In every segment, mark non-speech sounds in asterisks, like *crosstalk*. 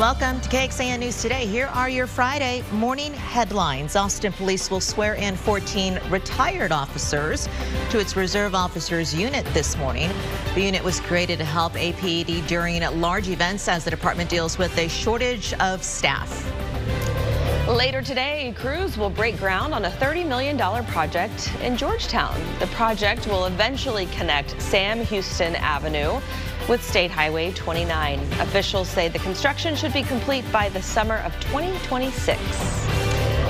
Welcome to KXAN News Today. Here are your Friday morning headlines. Austin Police will swear in 14 retired officers to its Reserve Officers Unit this morning. The unit was created to help APD during large events as the department deals with a shortage of staff. Later today, crews will break ground on a $30 million project in Georgetown. The project will eventually connect Sam Houston Avenue with State Highway 29. Officials say the construction should be complete by the summer of 2026.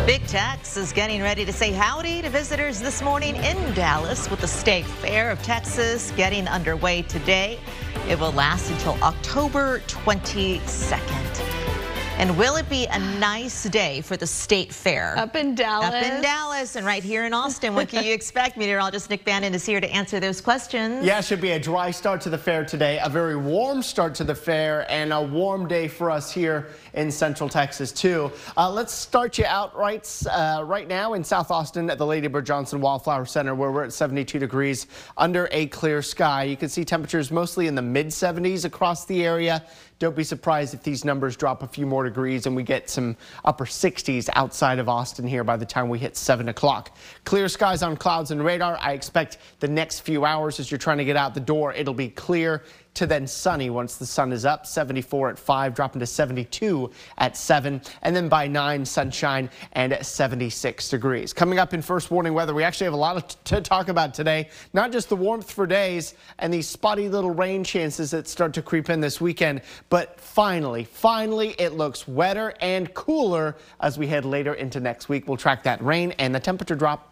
Big Tex is getting ready to say howdy to visitors this morning in Dallas with the State Fair of Texas getting underway today. It will last until October 22nd. And will it be a nice day for the state fair? Up in Dallas. Up in Dallas and right here in Austin. What can you *laughs* expect? Meteorologist Nick Bannon is here to answer those questions. Yeah, it should be a dry start to the fair today, a very warm start to the fair, and a warm day for us here in Central Texas, too. Uh, let's start you out right, uh, right now in South Austin at the Lady Bird Johnson Wildflower Center, where we're at 72 degrees under a clear sky. You can see temperatures mostly in the mid 70s across the area. Don't be surprised if these numbers drop a few more degrees and we get some upper 60s outside of Austin here by the time we hit 7 o'clock. Clear skies on clouds and radar. I expect the next few hours as you're trying to get out the door, it'll be clear to then sunny once the sun is up. 74 at 5, dropping to 72 at 7. And then by 9, sunshine and 76 degrees. Coming up in first warning weather, we actually have a lot to talk about today. Not just the warmth for days and these spotty little rain chances that start to creep in this weekend, but finally, finally, it looks wetter and cooler as we head later into next week. We'll track that rain and the temperature drop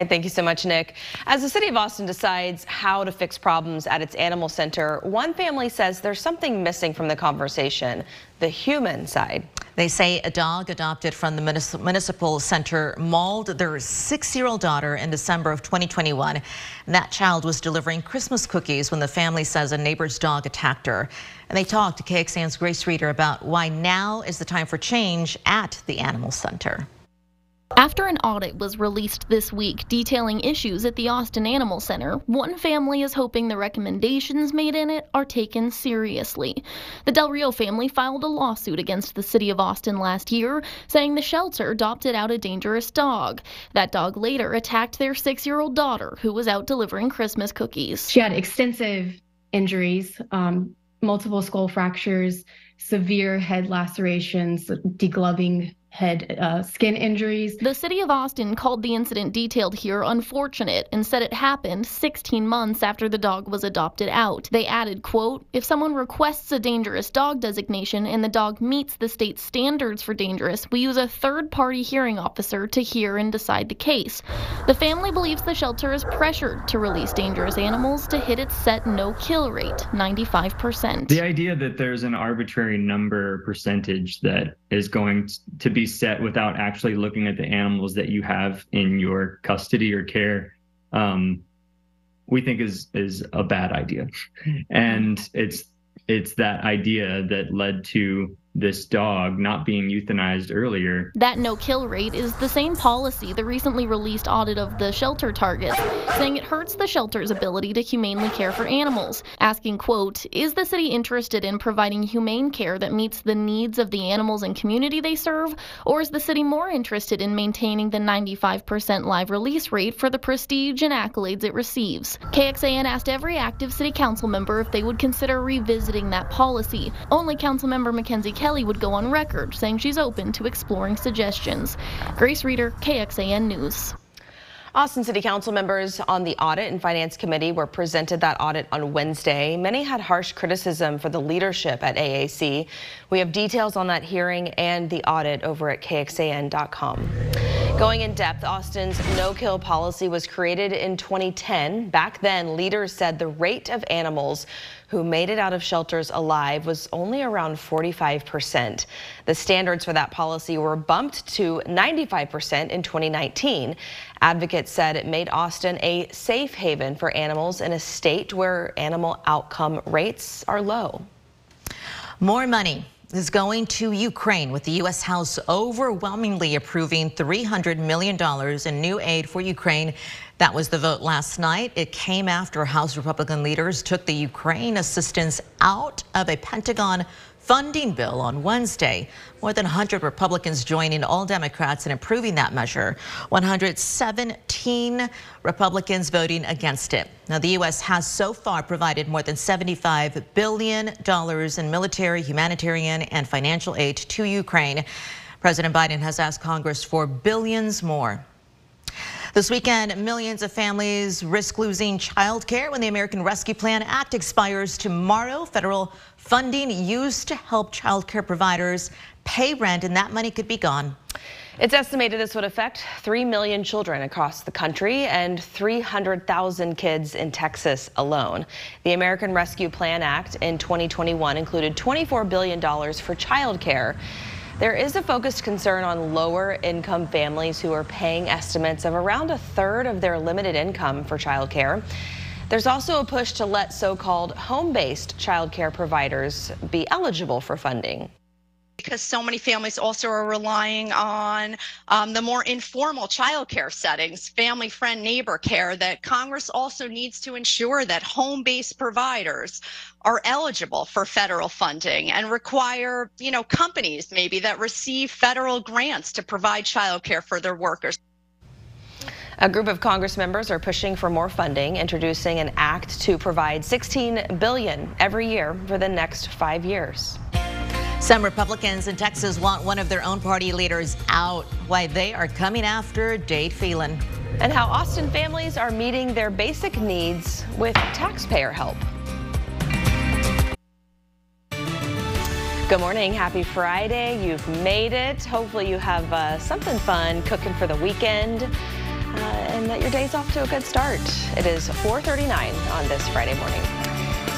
Thank you so much, Nick. As the city of Austin decides how to fix problems at its animal center, one family says there's something missing from the conversation, the human side. They say a dog adopted from the municipal center mauled their six-year-old daughter in December of 2021. That child was delivering Christmas cookies when the family says a neighbor's dog attacked her. And they talked to KXAN's Grace Reader about why now is the time for change at the animal center. After an audit was released this week detailing issues at the Austin Animal Center, one family is hoping the recommendations made in it are taken seriously. The Del Rio family filed a lawsuit against the city of Austin last year, saying the shelter adopted out a dangerous dog. That dog later attacked their six year old daughter, who was out delivering Christmas cookies. She had extensive injuries, um, multiple skull fractures, severe head lacerations, degloving head uh, skin injuries. The city of Austin called the incident detailed here unfortunate and said it happened 16 months after the dog was adopted out. They added, quote, if someone requests a dangerous dog designation and the dog meets the state standards for dangerous, we use a third-party hearing officer to hear and decide the case. The family believes the shelter is pressured to release dangerous animals to hit its set no-kill rate, 95%. The idea that there's an arbitrary number percentage that is going to be set without actually looking at the animals that you have in your custody or care um, we think is is a bad idea. *laughs* And it's it's that idea that led to this dog not being euthanized earlier. That no kill rate is the same policy the recently released audit of the shelter targets, saying it hurts the shelter's ability to humanely care for animals, asking, quote, is the city interested in providing humane care that meets the needs of the animals and community they serve, or is the city more interested in maintaining the 95% live release rate for the prestige and accolades it receives? KXAN asked every active city council member if they would consider revisiting that policy. Only council member Mackenzie Kelly would go on record saying she's open to exploring suggestions. Grace Reader, KXAN News. Austin City Council members on the Audit and Finance Committee were presented that audit on Wednesday. Many had harsh criticism for the leadership at AAC. We have details on that hearing and the audit over at KXAN.com. Going in depth, Austin's no-kill policy was created in 2010. Back then, leaders said the rate of animals who made it out of shelters alive was only around 45%. The standards for that policy were bumped to 95% in 2019. Advocates said it made Austin a safe haven for animals in a state where animal outcome rates are low. More money is going to Ukraine with the U.S. House overwhelmingly approving $300 million in new aid for Ukraine. That was the vote last night. It came after House Republican leaders took the Ukraine assistance out of a Pentagon funding bill on Wednesday. More than 100 Republicans joining all Democrats in approving that measure. 117 Republicans voting against it. Now, the U.S. has so far provided more than $75 billion in military, humanitarian, and financial aid to Ukraine. President Biden has asked Congress for billions more. This weekend, millions of families risk losing child care when the American Rescue Plan Act expires tomorrow. Federal funding used to help child care providers pay rent, and that money could be gone. It's estimated this would affect 3 million children across the country and 300,000 kids in Texas alone. The American Rescue Plan Act in 2021 included $24 billion for child care. There is a focused concern on lower income families who are paying estimates of around a third of their limited income for childcare. There's also a push to let so-called home-based childcare providers be eligible for funding because so many families also are relying on um, the more informal childcare settings, family, friend, neighbor care, that Congress also needs to ensure that home based providers are eligible for federal funding and require, you know, companies maybe that receive federal grants to provide childcare for their workers. A group of Congress members are pushing for more funding, introducing an act to provide 16 billion every year for the next five years. Some Republicans in Texas want one of their own party leaders out. Why they are coming after Dade Phelan. And how Austin families are meeting their basic needs with taxpayer help. Good morning. Happy Friday. You've made it. Hopefully you have uh, something fun cooking for the weekend uh, and that your day's off to a good start. It is 439 on this Friday morning.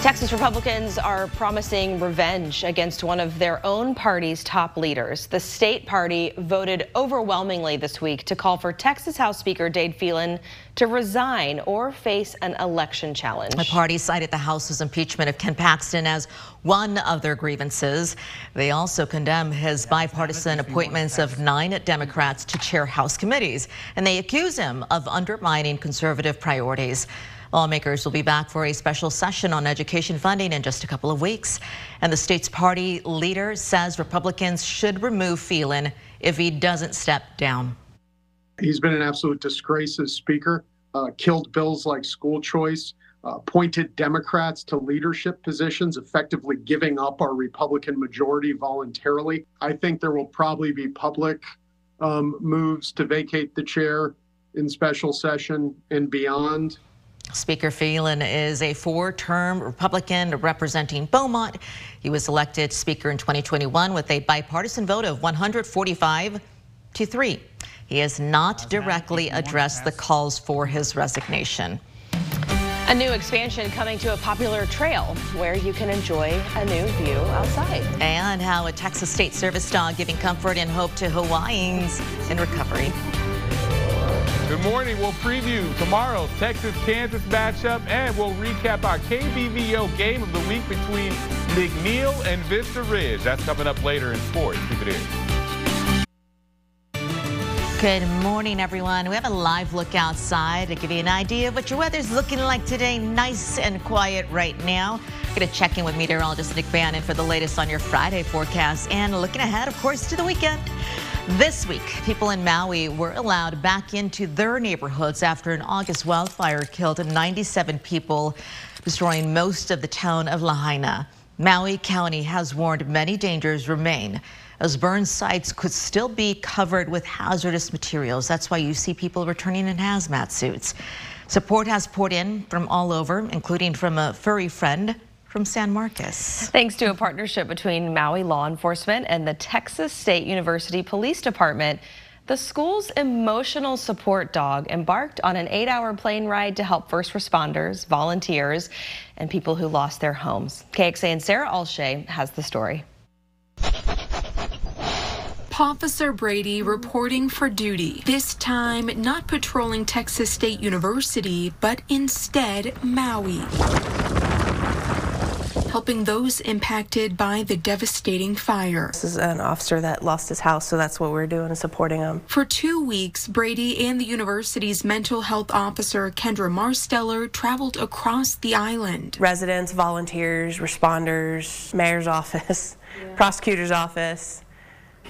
Texas Republicans are promising revenge against one of their own party's top leaders. The state party voted overwhelmingly this week to call for Texas House Speaker Dade Phelan to resign or face an election challenge. The party cited the House's impeachment of Ken Paxton as one of their grievances. They also condemn his bipartisan appointments of nine Democrats to chair House committees, and they accuse him of undermining conservative priorities. Lawmakers will be back for a special session on education funding in just a couple of weeks. And the state's party leader says Republicans should remove Phelan if he doesn't step down. He's been an absolute disgrace as Speaker, uh, killed bills like school choice, uh, appointed Democrats to leadership positions, effectively giving up our Republican majority voluntarily. I think there will probably be public um, moves to vacate the chair in special session and beyond. Speaker Phelan is a four-term Republican representing Beaumont. He was elected Speaker in 2021 with a bipartisan vote of 145 to 3. He has not directly addressed the calls for his resignation. A new expansion coming to a popular trail where you can enjoy a new view outside. And how a Texas State Service dog giving comfort and hope to Hawaiians in recovery. Good morning. We'll preview tomorrow's Texas-Kansas matchup, and we'll recap our KBVO game of the week between McNeil and Vista Ridge. That's coming up later in sports. Keep it in. Good morning, everyone. We have a live look outside to give you an idea of what your weather's looking like today. Nice and quiet right now. Going to check in with meteorologist Nick Bannon for the latest on your Friday forecast and looking ahead, of course, to the weekend. This week, people in Maui were allowed back into their neighborhoods after an August wildfire killed 97 people, destroying most of the town of Lahaina. Maui County has warned many dangers remain as burn sites could still be covered with hazardous materials. That's why you see people returning in hazmat suits. Support has poured in from all over, including from a furry friend from San Marcos. Thanks to a partnership between Maui law enforcement and the Texas State University Police Department, the school's emotional support dog embarked on an eight-hour plane ride to help first responders, volunteers, and people who lost their homes. KXAN Sarah Alshay has the story. Officer Brady reporting for duty, this time not patrolling Texas State University, but instead Maui helping those impacted by the devastating fire. This is an officer that lost his house, so that's what we're doing supporting him. For two weeks, Brady and the university's mental health officer, Kendra Marsteller, traveled across the island. Residents, volunteers, responders, mayor's *laughs* office, yeah. prosecutor's office.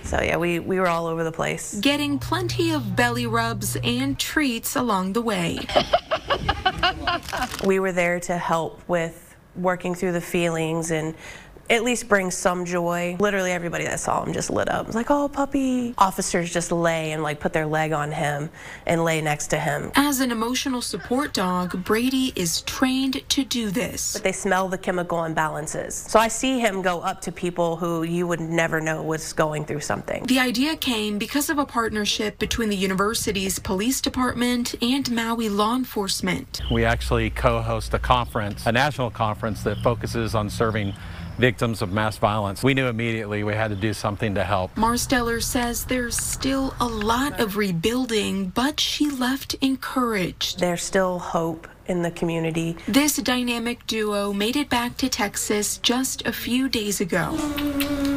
So yeah, we, we were all over the place. Getting plenty of belly rubs and treats along the way. *laughs* we were there to help with working through the feelings and at least bring some joy. Literally everybody that saw him just lit up. It was like, oh, puppy. Officers just lay and like put their leg on him and lay next to him. As an emotional support dog, Brady is trained to do this. But they smell the chemical imbalances. So I see him go up to people who you would never know was going through something. The idea came because of a partnership between the university's police department and Maui law enforcement. We actually co-host a conference, a national conference that focuses on serving victims of mass violence. We knew immediately we had to do something to help. Marsteller says there's still a lot of rebuilding, but she left encouraged. There's still hope in the community. This dynamic duo made it back to Texas just a few days ago.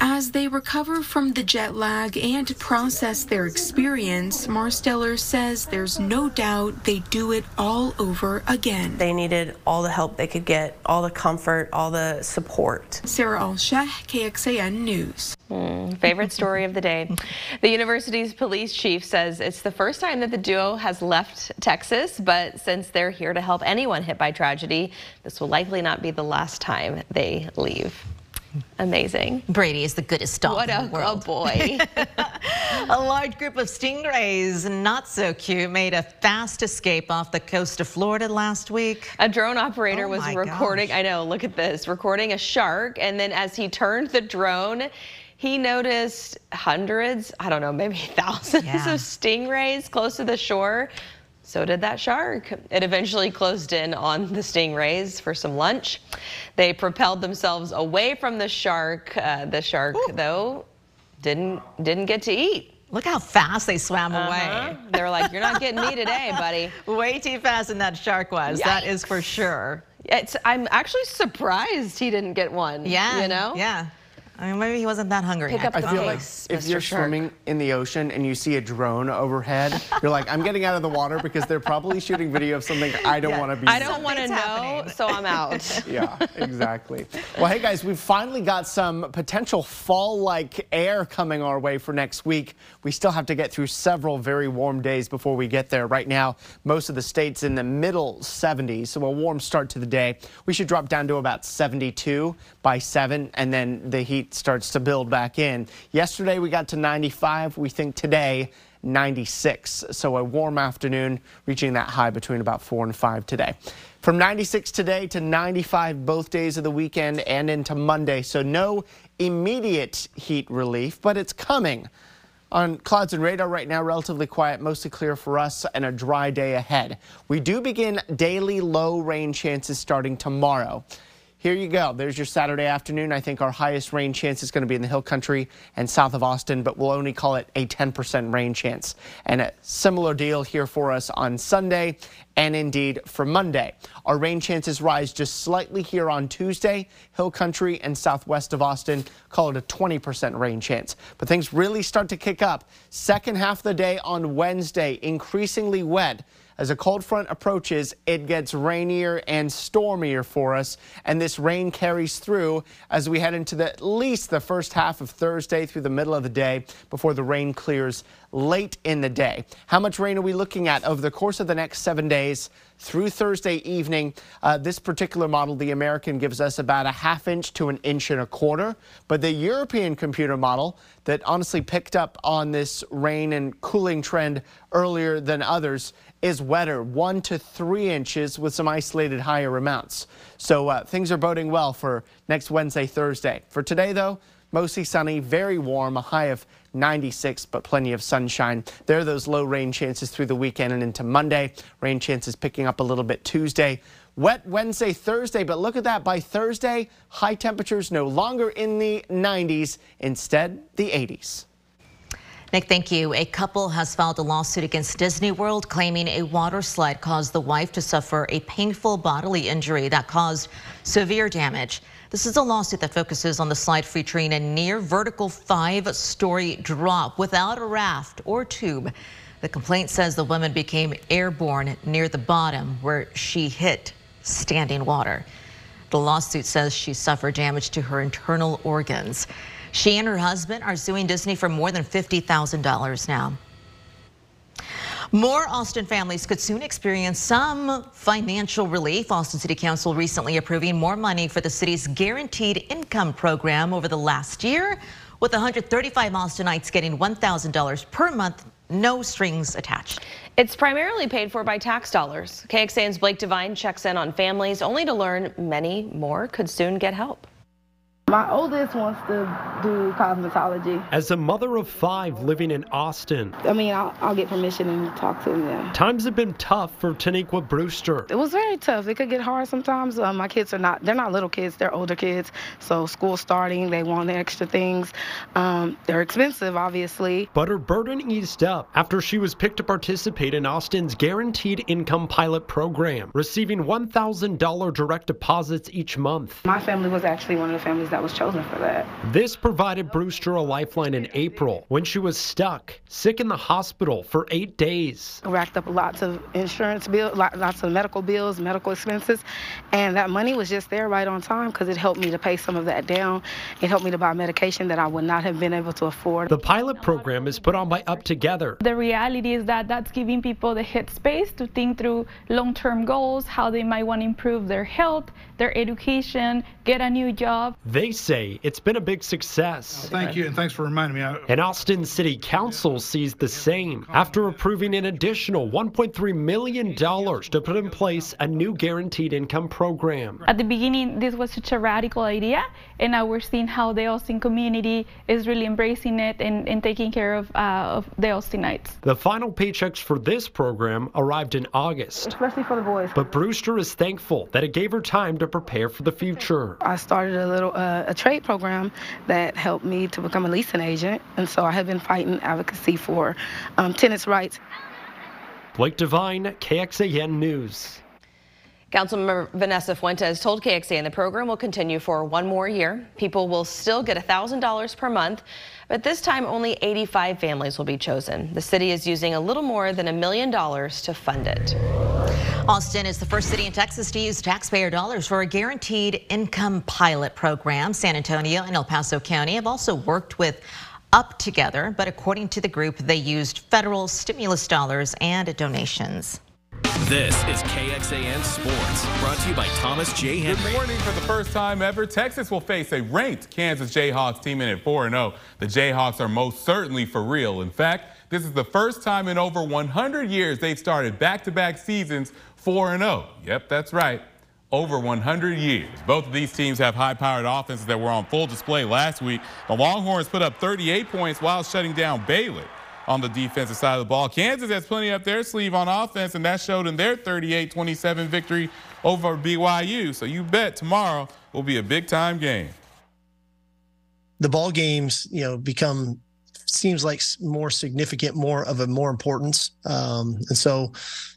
As they recover from the jet lag and process their experience, Marsteller says there's no doubt they do it all over again. They needed all the help they could get, all the comfort, all the support. Sarah Alsheh, KXAN News. Mm, favorite story of the day. *laughs* The university's police chief says it's the first time that the duo has left Texas, but since they're here to help anyone hit by tragedy, this will likely not be the last time they leave. Amazing. Brady is the goodest dog what in the world. What a boy. *laughs* a large group of stingrays, not so cute, made a fast escape off the coast of Florida last week. A drone operator oh was recording, gosh. I know, look at this, recording a shark. And then as he turned the drone, he noticed hundreds, I don't know, maybe *laughs* thousands yeah. of stingrays close to the shore so did that shark. It eventually closed in on the stingrays for some lunch. They propelled themselves away from the shark. Uh, the shark, Ooh. though, didn't didn't get to eat. Look how fast they swam uh -huh. away. They're like, you're not getting me today, *laughs* buddy. Way too fast than that shark was. Yikes. That is for sure. It's, I'm actually surprised he didn't get one. Yeah. You know? Yeah. I mean, maybe he wasn't that hungry. Pick up I the feel like pace, if Mr. you're Shark. swimming in the ocean and you see a drone overhead, *laughs* you're like, I'm getting out of the water because they're probably shooting video of something I don't yeah. want to be. I don't want to know, happening. so I'm out. *laughs* yeah, exactly. Well, hey guys, we've finally got some potential fall-like air coming our way for next week. We still have to get through several very warm days before we get there. Right now, most of the states in the middle 70s, so a warm start to the day. We should drop down to about 72 by 7, and then the heat starts to build back in. Yesterday we got to 95. We think today 96. So a warm afternoon reaching that high between about 4 and 5 today. From 96 today to 95 both days of the weekend and into Monday. So no immediate heat relief, but it's coming. On clouds and radar right now, relatively quiet, mostly clear for us, and a dry day ahead. We do begin daily low rain chances starting tomorrow. Here you go. There's your Saturday afternoon. I think our highest rain chance is going to be in the hill country and south of Austin, but we'll only call it a 10% rain chance. And a similar deal here for us on Sunday and indeed for Monday. Our rain chances rise just slightly here on Tuesday, hill country and southwest of Austin. Call it a 20% rain chance. But things really start to kick up. Second half of the day on Wednesday, increasingly wet. As a cold front approaches, it gets rainier and stormier for us, and this rain carries through as we head into the, at least the first half of Thursday through the middle of the day before the rain clears late in the day. How much rain are we looking at over the course of the next seven days? through Thursday evening. Uh, this particular model, the American, gives us about a half inch to an inch and a quarter. But the European computer model that honestly picked up on this rain and cooling trend earlier than others is wetter, one to three inches with some isolated higher amounts. So uh, things are boding well for next Wednesday, Thursday. For today, though, mostly sunny, very warm, a high of 96, but plenty of sunshine. There are those low rain chances through the weekend and into Monday. Rain chances picking up a little bit Tuesday. Wet Wednesday, Thursday, but look at that. By Thursday, high temperatures no longer in the 90s, instead the 80s. Nick, thank you. A couple has filed a lawsuit against Disney World claiming a water slide caused the wife to suffer a painful bodily injury that caused severe damage. This is a lawsuit that focuses on the slide featuring a near vertical five story drop without a raft or tube. The complaint says the woman became airborne near the bottom where she hit standing water. The lawsuit says she suffered damage to her internal organs. She and her husband are suing Disney for more than $50,000 now. More Austin families could soon experience some financial relief. Austin City Council recently approving more money for the city's guaranteed income program over the last year, with 135 Austinites getting $1,000 per month, no strings attached. It's primarily paid for by tax dollars. KXAN's Blake Devine checks in on families only to learn many more could soon get help. My oldest wants to do cosmetology. As a mother of five living in Austin, I mean, I'll, I'll get permission and talk to them. times have been tough for Taniqua Brewster. It was very tough. It could get hard sometimes. Uh, my kids are not, they're not little kids, they're older kids. So school starting, they want extra things. Um, they're expensive, obviously. But her burden eased up after she was picked to participate in Austin's Guaranteed Income Pilot Program, receiving $1,000 direct deposits each month. My family was actually one of the families that was chosen for that. This provided Brewster a lifeline in April when she was stuck, sick in the hospital for eight days. I racked up lots of insurance bills, lots of medical bills, medical expenses, and that money was just there right on time because it helped me to pay some of that down. It helped me to buy medication that I would not have been able to afford. The pilot program is put on by UpTogether. The reality is that that's giving people the headspace to think through long-term goals, how they might want to improve their health, their education, get a new job. They say it's been a big success. Thank you, and thanks for reminding me. I- And Austin City Council sees the same after approving an additional $1.3 million to put in place a new guaranteed income program. At the beginning, this was such a radical idea, and now we're seeing how the Austin community is really embracing it and, and taking care of, uh, of the Austinites. The final paychecks for this program arrived in August. Especially for the boys. But Brewster is thankful that it gave her time to prepare for the future. I started a little uh, a trade program that helped me to become a leasing agent, and so I have been fighting advocacy for um, tenants' rights. Blake Devine, KXAN News. Councilmember Vanessa Fuentes told KXAN the program will continue for one more year. People will still get $1,000 per month, but this time only 85 families will be chosen. The city is using a little more than a million dollars to fund it. Austin is the first city in Texas to use taxpayer dollars for a guaranteed income pilot program. San Antonio and El Paso County have also worked with UpTogether, but according to the group, they used federal stimulus dollars and donations. This is KXAN Sports, brought to you by Thomas J. Henry. Good morning. For the first time ever, Texas will face a ranked Kansas Jayhawks team in at 4-0. The Jayhawks are most certainly for real. In fact, this is the first time in over 100 years they've started back-to-back seasons 4-0. Yep, that's right. Over 100 years. Both of these teams have high-powered offenses that were on full display last week. The Longhorns put up 38 points while shutting down Baylor on the defensive side of the ball. Kansas has plenty up their sleeve on offense, and that showed in their 38-27 victory over BYU. So you bet tomorrow will be a big-time game. The ball games, you know, become seems like more significant, more of a more importance. Um, and so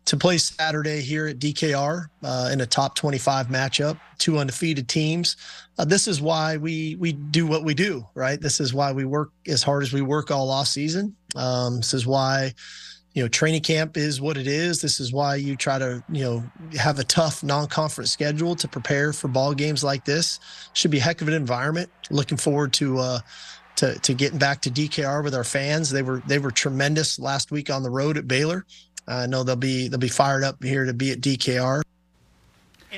to play Saturday here at DKR uh, in a top 25 matchup, two undefeated teams. Uh, this is why we we do what we do, right? This is why we work as hard as we work all off season. Um, this is why you know training camp is what it is. This is why you try to you know have a tough non-conference schedule to prepare for ball games like this. Should be a heck of an environment. Looking forward to. Uh, to, to getting back to DKR with our fans. They were they were tremendous last week on the road at Baylor. Uh, I know they'll be they'll be fired up here to be at DKR.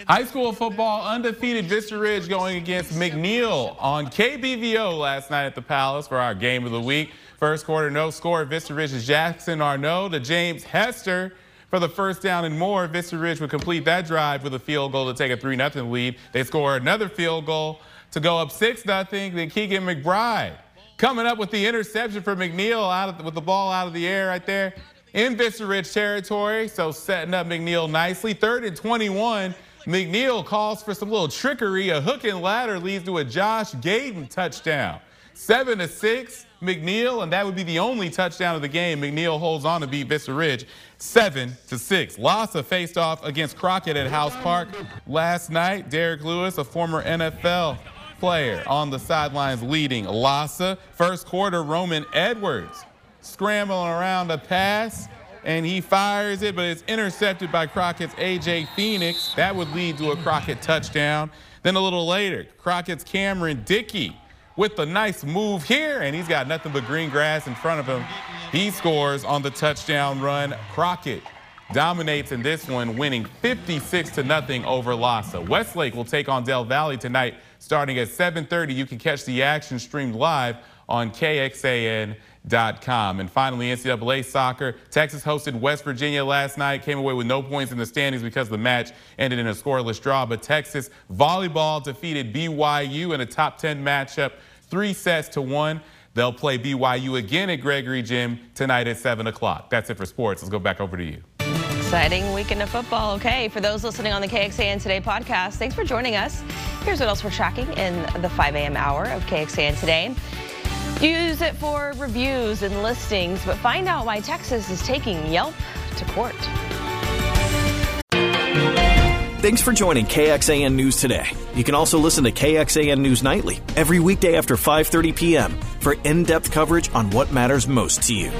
High school football undefeated Vista Ridge going against McNeil on KBVO last night at the Palace for our game of the week. First quarter, no score. Vista Ridge's Jackson Arnaud to James Hester for the first down and more. Vista Ridge would complete that drive with a field goal to take a 3 0 lead. They score another field goal to go up 6 0. Then Keegan McBride coming up with the interception for McNeil out of, with the ball out of the air right there in Ridge territory. So setting up McNeil nicely. Third and 21. McNeil calls for some little trickery. A hook and ladder leads to a Josh Gayton touchdown. Seven to six, McNeil, and that would be the only touchdown of the game. McNeil holds on to beat Vista Ridge, seven to six. LASA faced off against Crockett at House Park last night. Derek Lewis, a former NFL player, on the sidelines leading LASA. First quarter, Roman Edwards scrambling around a pass and he fires it, but it's intercepted by Crockett's A.J. Phoenix. That would lead to a Crockett touchdown. Then a little later, Crockett's Cameron Dickey with a nice move here, and he's got nothing but green grass in front of him. He scores on the touchdown run. Crockett dominates in this one, winning 56 to nothing over LASA. Westlake will take on Del Valle tonight, starting at 7:30. You can catch the action streamed live on KXAN. And finally, NCAA soccer. Texas hosted West Virginia last night, came away with no points in the standings because the match ended in a scoreless draw. But Texas volleyball defeated BYU in a top 10 matchup, three sets to one. They'll play BYU again at Gregory Gym tonight at 7 o'clock. That's it for sports. Let's go back over to you. Exciting weekend of football. Okay, for those listening on the KXAN Today podcast, thanks for joining us. Here's what else we're tracking in the 5 a.m. hour of KXAN Today. Use it for reviews and listings, but find out why Texas is taking Yelp to court. Thanks for joining KXAN News today. You can also listen to KXAN News Nightly every weekday after 5:30 p.m. for in-depth coverage on what matters most to you.